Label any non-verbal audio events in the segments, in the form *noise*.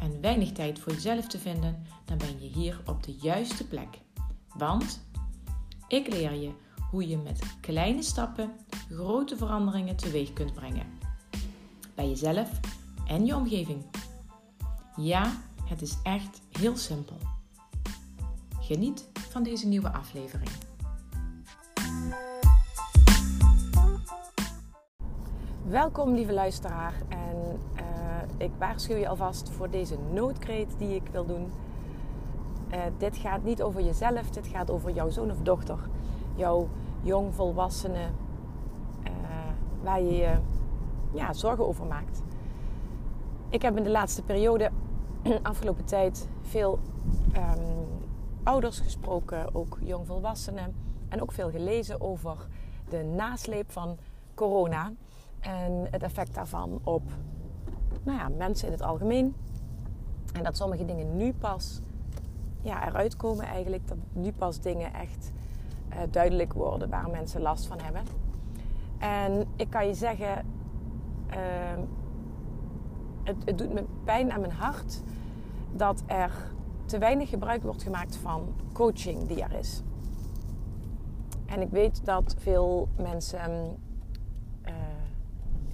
en weinig tijd voor jezelf te vinden, dan ben je hier op de juiste plek. Want ik leer je hoe je met kleine stappen grote veranderingen teweeg kunt brengen. Bij jezelf en je omgeving. Ja, het is echt heel simpel. Geniet van deze nieuwe aflevering. Welkom lieve luisteraar en ik waarschuw je alvast voor deze noodkreet die ik wil doen. Uh, dit gaat niet over jezelf, dit gaat over jouw zoon of dochter, jouw jong volwassene, uh, waar je je ja, zorgen over maakt. Ik heb in de laatste periode, *clears throat* afgelopen tijd, veel um, ouders gesproken, ook jongvolwassenen. En ook veel gelezen over de nasleep van corona en het effect daarvan op nou ja, mensen in het algemeen. En dat sommige dingen nu pas ja, eruit komen eigenlijk. Dat nu pas dingen echt uh, duidelijk worden waar mensen last van hebben. En ik kan je zeggen, uh, het, het doet me pijn aan mijn hart dat er te weinig gebruik wordt gemaakt van coaching die er is. En ik weet dat veel mensen uh,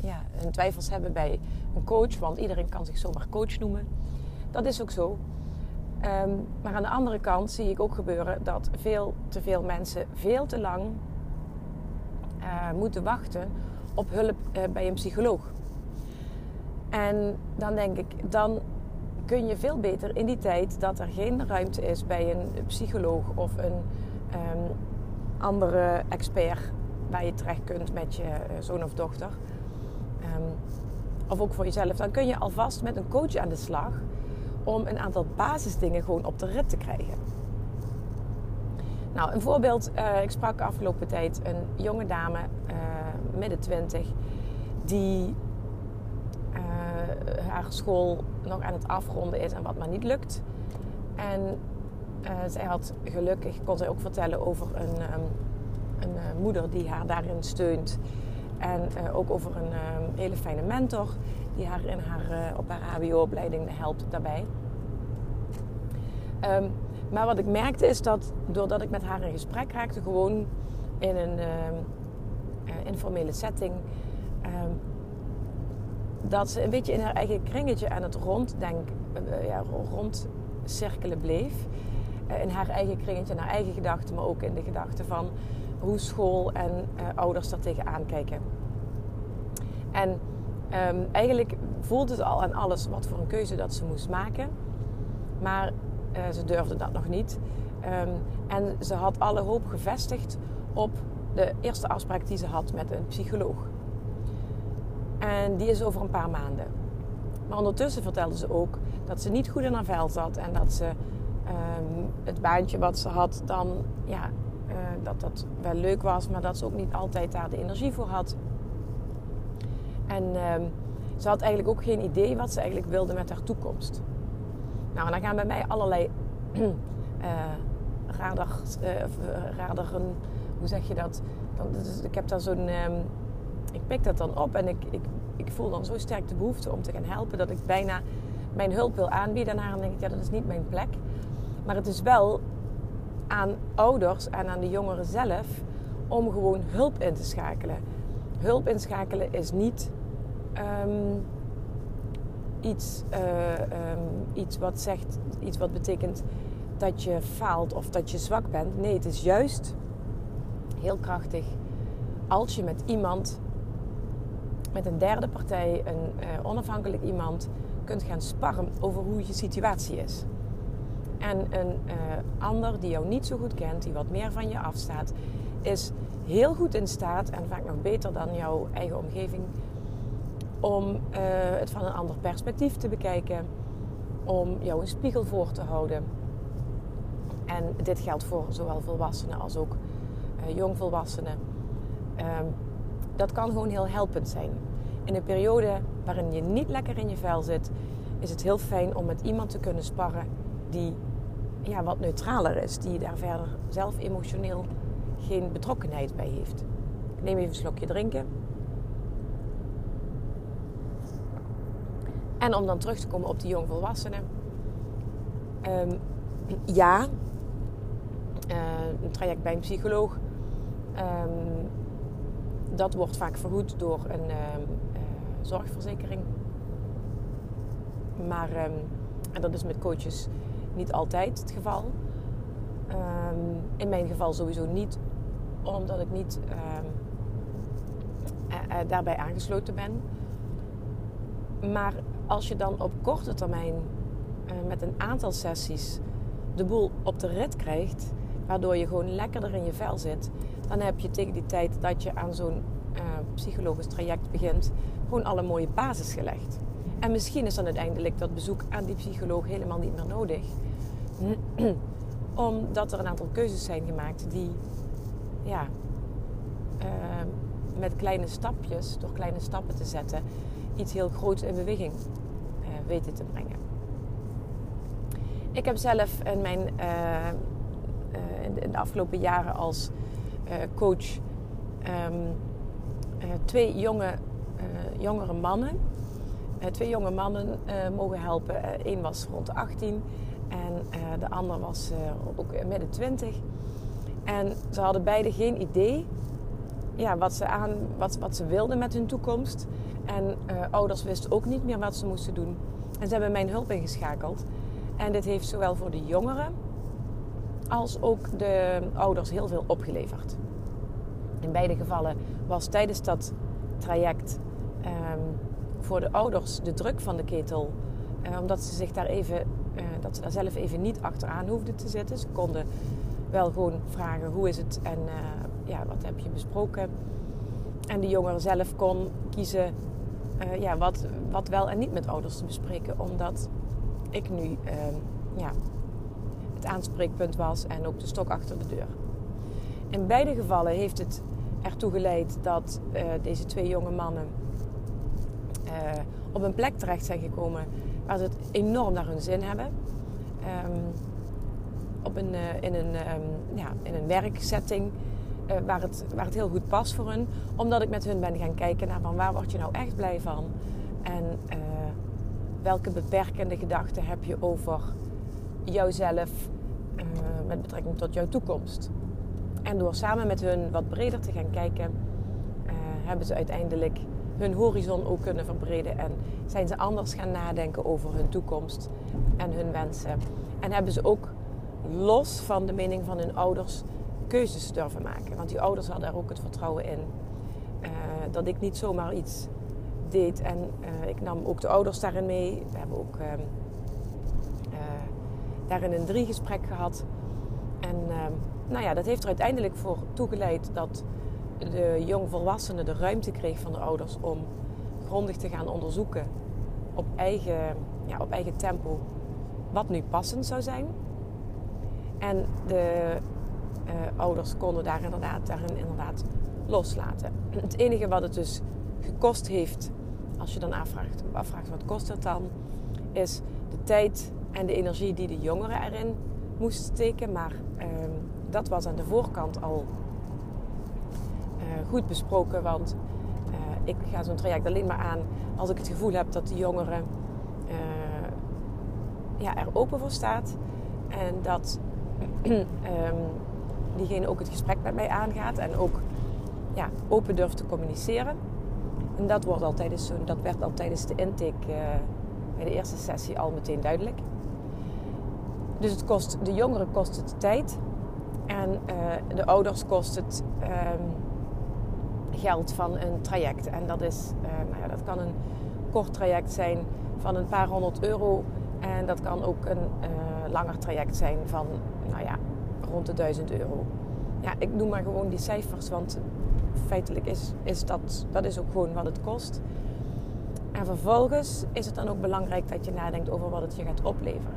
ja, hun twijfels hebben bij een coach, want iedereen kan zich zomaar coach noemen. Dat is ook zo. Um, maar aan de andere kant zie ik ook gebeuren dat veel te veel mensen veel te lang uh, moeten wachten op hulp uh, bij een psycholoog. En dan denk ik, dan kun je veel beter in die tijd dat er geen ruimte is bij een psycholoog of een um, andere expert waar je terecht kunt met je uh, zoon of dochter. Um, of ook voor jezelf. Dan kun je alvast met een coach aan de slag om een aantal basisdingen gewoon op de rit te krijgen. Nou, een voorbeeld. Uh, ik sprak afgelopen tijd een jonge dame, uh, midden twintig, die uh, haar school nog aan het afronden is en wat maar niet lukt. En zij had gelukkig, kon zij ook vertellen over een, um, een moeder die haar daarin steunt. En ook over een um, hele fijne mentor die haar, in haar op haar HBO-opleiding helpt daarbij. Um, maar wat ik merkte is dat doordat ik met haar in gesprek raakte, gewoon in een uh, informele setting, uh, dat ze een beetje in haar eigen kringetje aan het ronddenk, ja, rondcirkelen bleef. In haar eigen kringetje, in haar eigen gedachten, maar ook in de gedachten van hoe school en ouders daar tegenaan kijken. En um, eigenlijk voelde het al aan alles wat voor een keuze dat ze moest maken. Maar uh, ze durfde dat nog niet. Um, en ze had alle hoop gevestigd op de eerste afspraak die ze had met een psycholoog. En die is over een paar maanden. Maar ondertussen vertelde ze ook dat ze niet goed in haar vel zat en dat ze um, het baantje wat ze had dan, ja, uh, dat dat wel leuk was, maar dat ze ook niet altijd daar de energie voor had. En um, ze had eigenlijk ook geen idee wat ze eigenlijk wilde met haar toekomst. Nou, en dan gaan bij mij allerlei *clears throat* uh, hoe zeg je dat? Dan, ik heb dan zo'n, um, ik pik dat dan op en ik, ik, ik voel dan zo sterk de behoefte om te gaan helpen dat ik bijna mijn hulp wil aanbieden. En dan denk ik, ja, dat is niet mijn plek. Maar het is wel aan ouders en aan de jongeren zelf om gewoon hulp in te schakelen. Hulp inschakelen is niet um, iets, uh, um, iets wat zegt, iets wat betekent dat je faalt of dat je zwak bent. Nee, het is juist heel krachtig als je met iemand, met een derde partij, een uh, onafhankelijk iemand, kunt gaan sparren over hoe je situatie is. En een uh, ander die jou niet zo goed kent, die wat meer van je afstaat, is heel goed in staat en vaak nog beter dan jouw eigen omgeving om uh, het van een ander perspectief te bekijken. om jou een spiegel voor te houden. En dit geldt voor zowel volwassenen als ook uh, jongvolwassenen. Um, dat kan gewoon heel helpend zijn. In een periode waarin je niet lekker in je vel zit, is het heel fijn om met iemand te kunnen sparren die ja, wat neutraler is. Die daar verder zelf emotioneel geen betrokkenheid bij heeft. Ik neem even een slokje drinken. En om dan terug te komen op die jongvolwassenen. Um, ja, uh, een traject bij een psycholoog. Um, dat wordt vaak vergoed door een uh, uh, zorgverzekering. Maar, en dat is met coaches niet altijd het geval. in mijn geval sowieso niet, omdat ik niet daarbij aangesloten ben. Maar als je dan op korte termijn uh, met een aantal sessies de boel op de rit krijgt, waardoor je gewoon lekkerder in je vel zit, dan heb je tegen die tijd dat je aan zo'n psychologisch traject begint, gewoon alle mooie basis gelegd. En misschien is dan uiteindelijk dat bezoek aan die psycholoog helemaal niet meer nodig. *clears throat* Omdat er een aantal keuzes zijn gemaakt die ja, uh, met kleine stapjes, door kleine stappen te zetten, iets heel groots in beweging uh, weten te brengen. Ik heb zelf in mijn uh, in de afgelopen jaren als coach um, twee jonge, jongere mannen, twee jonge mannen mogen helpen. Eén was rond de 18 en de ander was ook midden 20. En ze hadden beide geen idee ja, wat, ze aan, wat, wat ze wilden met hun toekomst. En uh, ouders wisten ook niet meer wat ze moesten doen. En ze hebben mijn hulp ingeschakeld. En dit heeft zowel voor de jongeren als ook de ouders heel veel opgeleverd. In beide gevallen was tijdens dat traject um, voor de ouders de druk van de ketel, uh, omdat ze zich daar even, uh, dat ze daar zelf even niet achteraan hoefden te zitten. Ze konden wel gewoon vragen hoe is het en uh, ja, wat heb je besproken. En de jongere zelf kon kiezen uh, ja, wat, wat wel en niet met ouders te bespreken. Omdat ik nu uh, ja, het aanspreekpunt was en ook de stok achter de deur. In beide gevallen heeft het ertoe geleid dat uh, deze twee jonge mannen op een plek terecht zijn gekomen waar ze het enorm naar hun zin hebben. Um, op een, in, een, um, ja, in een uh, waar, het, waar het heel goed past voor hun. Omdat ik met hun ben gaan kijken naar van waar word je nou echt blij van. En uh, welke beperkende gedachten heb je over jouzelf met betrekking tot jouw toekomst. En door samen met hun wat breder te gaan kijken, hebben ze uiteindelijk hun horizon ook kunnen verbreden. En zijn ze anders gaan nadenken over hun toekomst en hun wensen. En hebben ze ook los van de mening van hun ouders keuzes durven maken. Want die ouders hadden er ook het vertrouwen in uh, dat ik niet zomaar iets deed. En uh, ik nam ook de ouders daarin mee. We hebben ook uh, daarin een drie gesprek gehad. En ehm, nou ja, dat heeft er uiteindelijk voor toegeleid dat de jongvolwassene de ruimte kreeg van de ouders om grondig te gaan onderzoeken op eigen, ja, op eigen tempo wat nu passend zou zijn. En de uh, ouders konden daar inderdaad, daarin inderdaad loslaten. Het enige wat het dus gekost heeft, als je dan afvraagt, afvraagt wat kost het dan, is de tijd en de energie die de jongeren erin moesten steken. Maar uh, dat was aan de voorkant al uh, goed besproken, want uh, ik ga zo'n traject alleen maar aan als ik het gevoel heb dat de jongeren ja, er open voor staat en dat um, *clears throat* diegene ook het gesprek met mij aangaat en ook ja, open durft te communiceren. En dat, wordt al tijdens, dat werd al tijdens de intake uh, bij de eerste sessie al meteen duidelijk. Dus het kost, de jongeren kost het tijd en uh, de ouders kost het um, geld van een traject. En dat, is, uh, nou ja, dat kan een kort traject zijn van een paar honderd euro. En dat kan ook een langer traject zijn van nou ja, rond de 1000 euro. Ja, ik noem maar gewoon die cijfers, want feitelijk is, is dat, dat is ook gewoon wat het kost. En vervolgens is het dan ook belangrijk dat je nadenkt over wat het je gaat opleveren.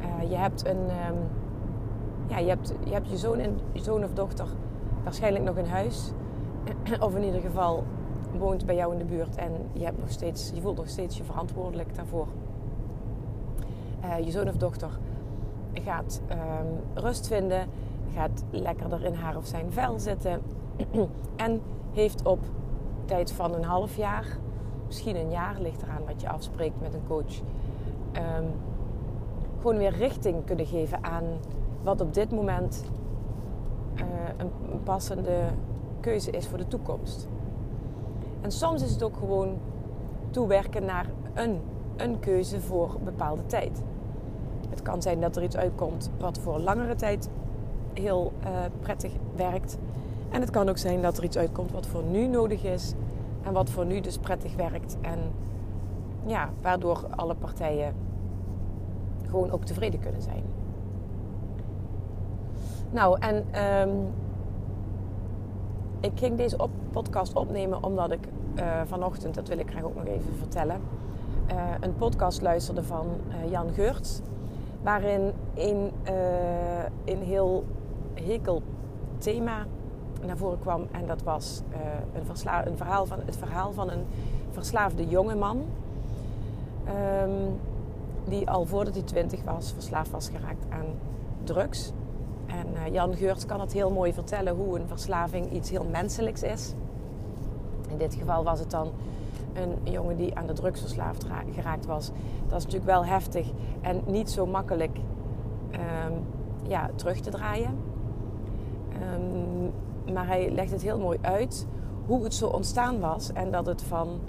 Uh, je hebt een, um, ja, je hebt, je hebt je zoon, en, zoon of dochter waarschijnlijk nog in huis. *clears throat* of in ieder geval woont bij jou in de buurt en je, hebt nog steeds, je voelt nog steeds je verantwoordelijk daarvoor. Uh, je zoon of dochter gaat um, rust vinden, gaat lekkerder in haar of zijn vel zitten *clears throat* en heeft op tijd van een half jaar, misschien een jaar, ligt eraan wat je afspreekt met een coach, um, gewoon weer richting kunnen geven aan wat op dit moment een, een passende keuze is voor de toekomst. En soms is het ook gewoon toewerken naar een, een keuze voor een bepaalde tijd. Het kan zijn dat er iets uitkomt wat voor langere tijd heel uh, prettig werkt. En het kan ook zijn dat er iets uitkomt wat voor nu nodig is en wat voor nu dus prettig werkt. En ja, waardoor alle partijen gewoon ook tevreden kunnen zijn. Nou, en um, ik ging deze op podcast opnemen omdat ik uh, vanochtend, dat wil ik graag ook nog even vertellen, uh, een podcast luisterde van Jan Geurts. Waarin een, een heel hekel thema naar voren kwam. En dat was een, een, verhaal van, het verhaal van een verslaafde jongeman. Um, die al voordat hij twintig was verslaafd was geraakt aan drugs. En uh, Jan Geurts kan het heel mooi vertellen hoe een verslaving iets heel menselijks is. In dit geval was het dan een jongen die aan de drugs verslaafd geraakt was. Dat is natuurlijk wel heftig en niet zo makkelijk um, ja, terug te draaien. Um, maar hij legt het heel mooi uit hoe het zo ontstaan was en dat het van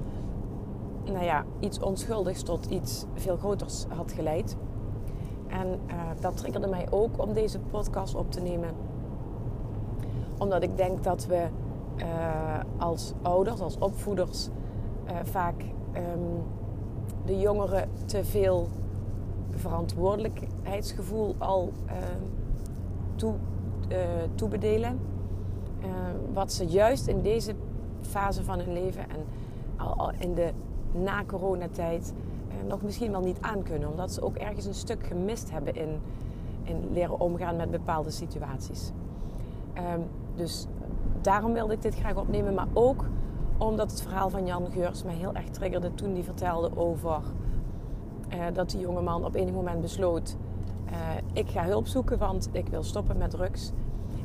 nou ja, iets onschuldigs tot iets veel groters had geleid. En uh, dat triggerde mij ook om deze podcast op te nemen. Omdat ik denk dat we uh, als ouders, als opvoeders, uh, vaak um, de jongeren te veel verantwoordelijkheidsgevoel al toe, toebedelen. wat ze juist in deze fase van hun leven en al, in de na-coronatijd eh, nog misschien wel niet aankunnen. Omdat ze ook ergens een stuk gemist hebben in, in leren omgaan met bepaalde situaties. Dus daarom wilde ik dit graag opnemen. Maar ook omdat het verhaal van Jan Geurs mij heel erg triggerde toen hij vertelde over uh, dat die jongeman op enig moment besloot: uh, ik ga hulp zoeken, want ik wil stoppen met drugs.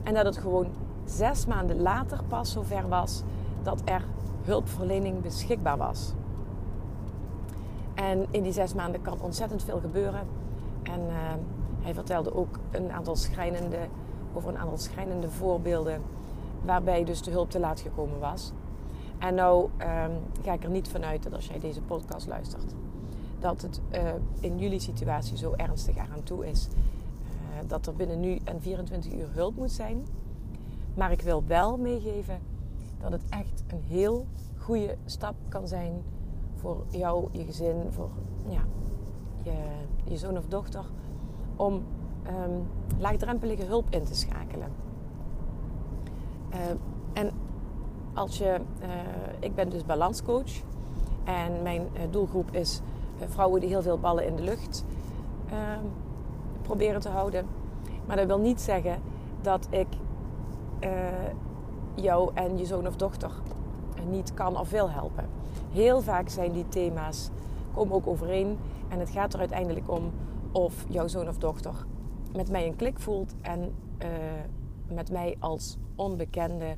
En dat het gewoon zes maanden later pas zover was dat er hulpverlening beschikbaar was. En in die zes maanden kan ontzettend veel gebeuren. En uh, hij vertelde ook een aantal schrijnende, over een aantal schrijnende voorbeelden waarbij dus de hulp te laat gekomen was. En nou um, ga ik er niet vanuit dat als jij deze podcast luistert, dat het uh, in jullie situatie zo ernstig eraan toe is. Uh, dat er binnen nu en 24 uur hulp moet zijn. Maar ik wil wel meegeven dat het echt een heel goede stap kan zijn voor jou, je gezin, voor ja, je, je zoon of dochter, om um, laagdrempelige hulp in te schakelen. Uh, en als je, uh, ik ben dus balanscoach en mijn uh, doelgroep is vrouwen die heel veel ballen in de lucht ehm, proberen te houden. Maar dat wil niet zeggen dat ik jou en je zoon of dochter niet kan of wil helpen. Heel vaak zijn die thema's komen ook overeen. En het gaat er uiteindelijk om of jouw zoon of dochter met mij een klik voelt en met mij als onbekende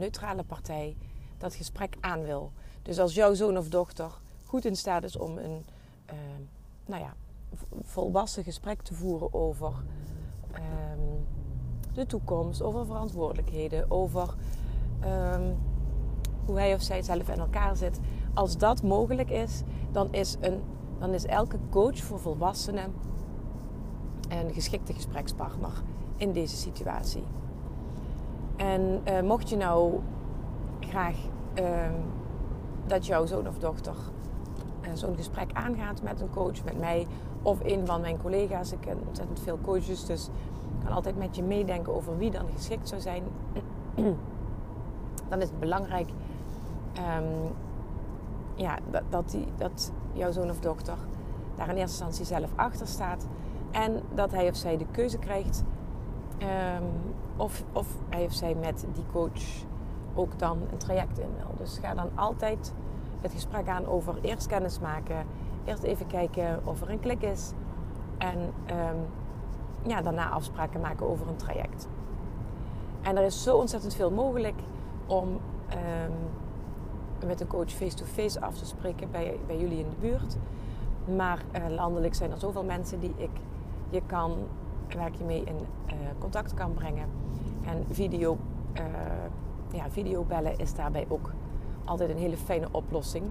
neutrale partij dat gesprek aan wil. Dus als jouw zoon of dochter goed in staat is om een uh, nou ja, volwassen gesprek te voeren over um, de toekomst, over verantwoordelijkheden, over um, hoe hij of zij zelf in elkaar zit. Als dat mogelijk is, dan is, een, dan is elke coach voor volwassenen een geschikte gesprekspartner in deze situatie. En uh, mocht je nou graag uh, dat jouw zoon of dochter uh, zo'n gesprek aangaat met een coach, met mij of een van mijn collega's. Ik ken ontzettend veel coaches, dus ik kan altijd met je meedenken over wie dan geschikt zou zijn. dan is het belangrijk um, ja, dat, dat, die, dat jouw zoon of dochter daar in eerste instantie zelf achter staat. En dat hij of zij de keuze krijgt ehm, of, of hij of zij met die coach ook dan een traject in wil. Dus ga dan altijd het gesprek aan over eerst kennis maken. Eerst even kijken of er een klik is. En ehm, ja, daarna afspraken maken over een traject. En er is zo ontzettend veel mogelijk om um, met een coach face-to-face af te spreken bij, bij jullie in de buurt. Maar uh, landelijk zijn er zoveel mensen die ik je kan, waar je mee in uh, contact kan brengen. En video, uh, ja, videobellen is daarbij ook altijd een hele fijne oplossing.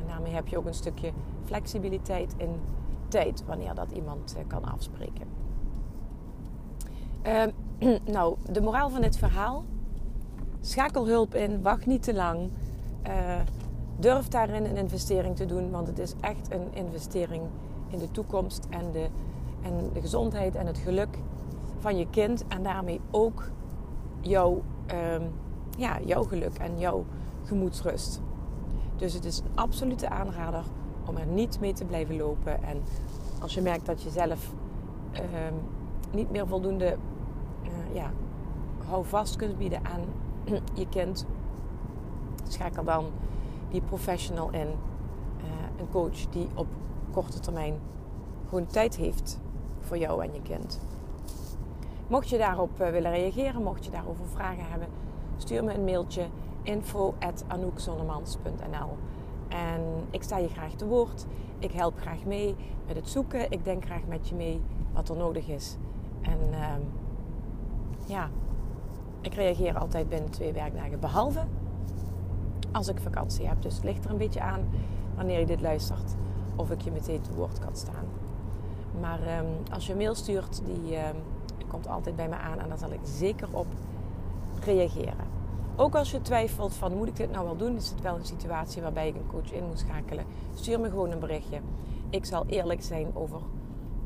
En daarmee heb je ook een stukje flexibiliteit in tijd wanneer dat iemand kan afspreken. Ehm, *clears throat* nou, de moraal van dit verhaal. Schakel hulp in, wacht niet te lang. Durf daarin een investering te doen, want het is echt een investering in de toekomst en de, en de gezondheid en het geluk van je kind. En daarmee ook jouw, um, ja, jouw geluk en jouw gemoedsrust. Dus het is een absolute aanrader om er niet mee te blijven lopen. En als je merkt dat je zelf um, niet meer voldoende uh, ja, houvast kunt bieden aan *clears throat* je kind, schakel dan die professional in. Uh, een coach die op korte termijn gewoon tijd heeft voor jou en je kind. Mocht je daarop uh, willen reageren, mocht je daarover vragen hebben, stuur me een mailtje info.anoukzonnemans.nl En ik sta je graag te woord. Ik help graag mee met het zoeken. Ik denk graag met je mee wat er nodig is. En uh, ja, ik reageer altijd binnen twee werkdagen. Behalve als ik vakantie heb. Dus het ligt er een beetje aan wanneer je dit luistert. Of ik je meteen te woord kan staan. Maar um, als je een mail stuurt, die um, komt altijd bij me aan. En daar zal ik zeker op reageren. Ook als je twijfelt van moet ik dit nou wel doen? Is het wel een situatie waarbij ik een coach in moet schakelen? Stuur me gewoon een berichtje. Ik zal eerlijk zijn over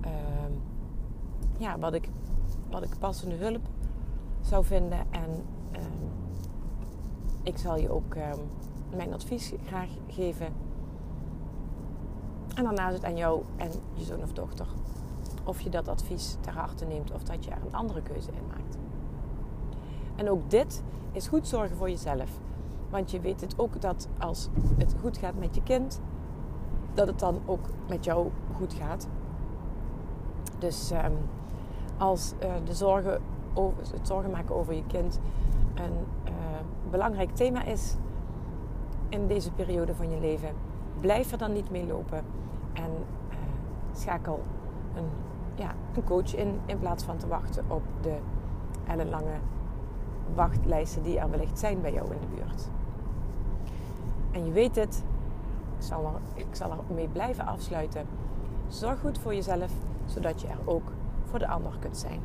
uh, ja, wat, ik, wat ik passende hulp zou vinden. En ik zal je ook mijn advies graag geven. En daarna is het aan jou en je zoon of dochter. Of je dat advies ter harte neemt of dat je er een andere keuze in maakt. En ook dit is goed zorgen voor jezelf. Want je weet het ook dat als het goed gaat met je kind, dat het dan ook met jou goed gaat. Dus um, als uh, de zorgen over, het zorgen maken over je kind een uh, belangrijk thema is in deze periode van je leven, blijf er dan niet mee lopen en uh, schakel een, ja, een coach in in plaats van te wachten op de ellenlange wachtlijsten die er wellicht zijn bij jou in de buurt. En je weet het, ik zal, er, ik zal ermee blijven afsluiten. Zorg goed voor jezelf, zodat je er ook voor de ander kunt zijn.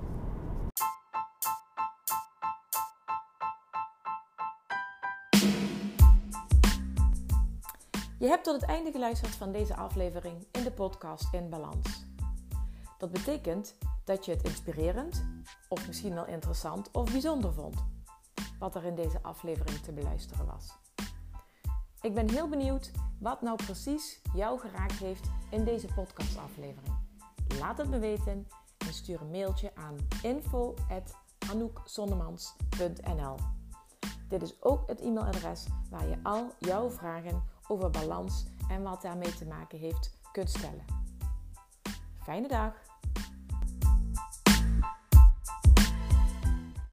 Je hebt tot het einde geluisterd van deze aflevering in de podcast In Balans. Dat betekent dat je het inspirerend, of misschien wel interessant of bijzonder vond, wat er in deze aflevering te beluisteren was. Ik ben heel benieuwd wat nou precies jou geraakt heeft in deze podcastaflevering. Laat het me weten en stuur een mailtje aan info.anoukzondemans.nl Dit is ook het e-mailadres waar je al jouw vragen over balans en wat daarmee te maken heeft kunt stellen. Fijne dag!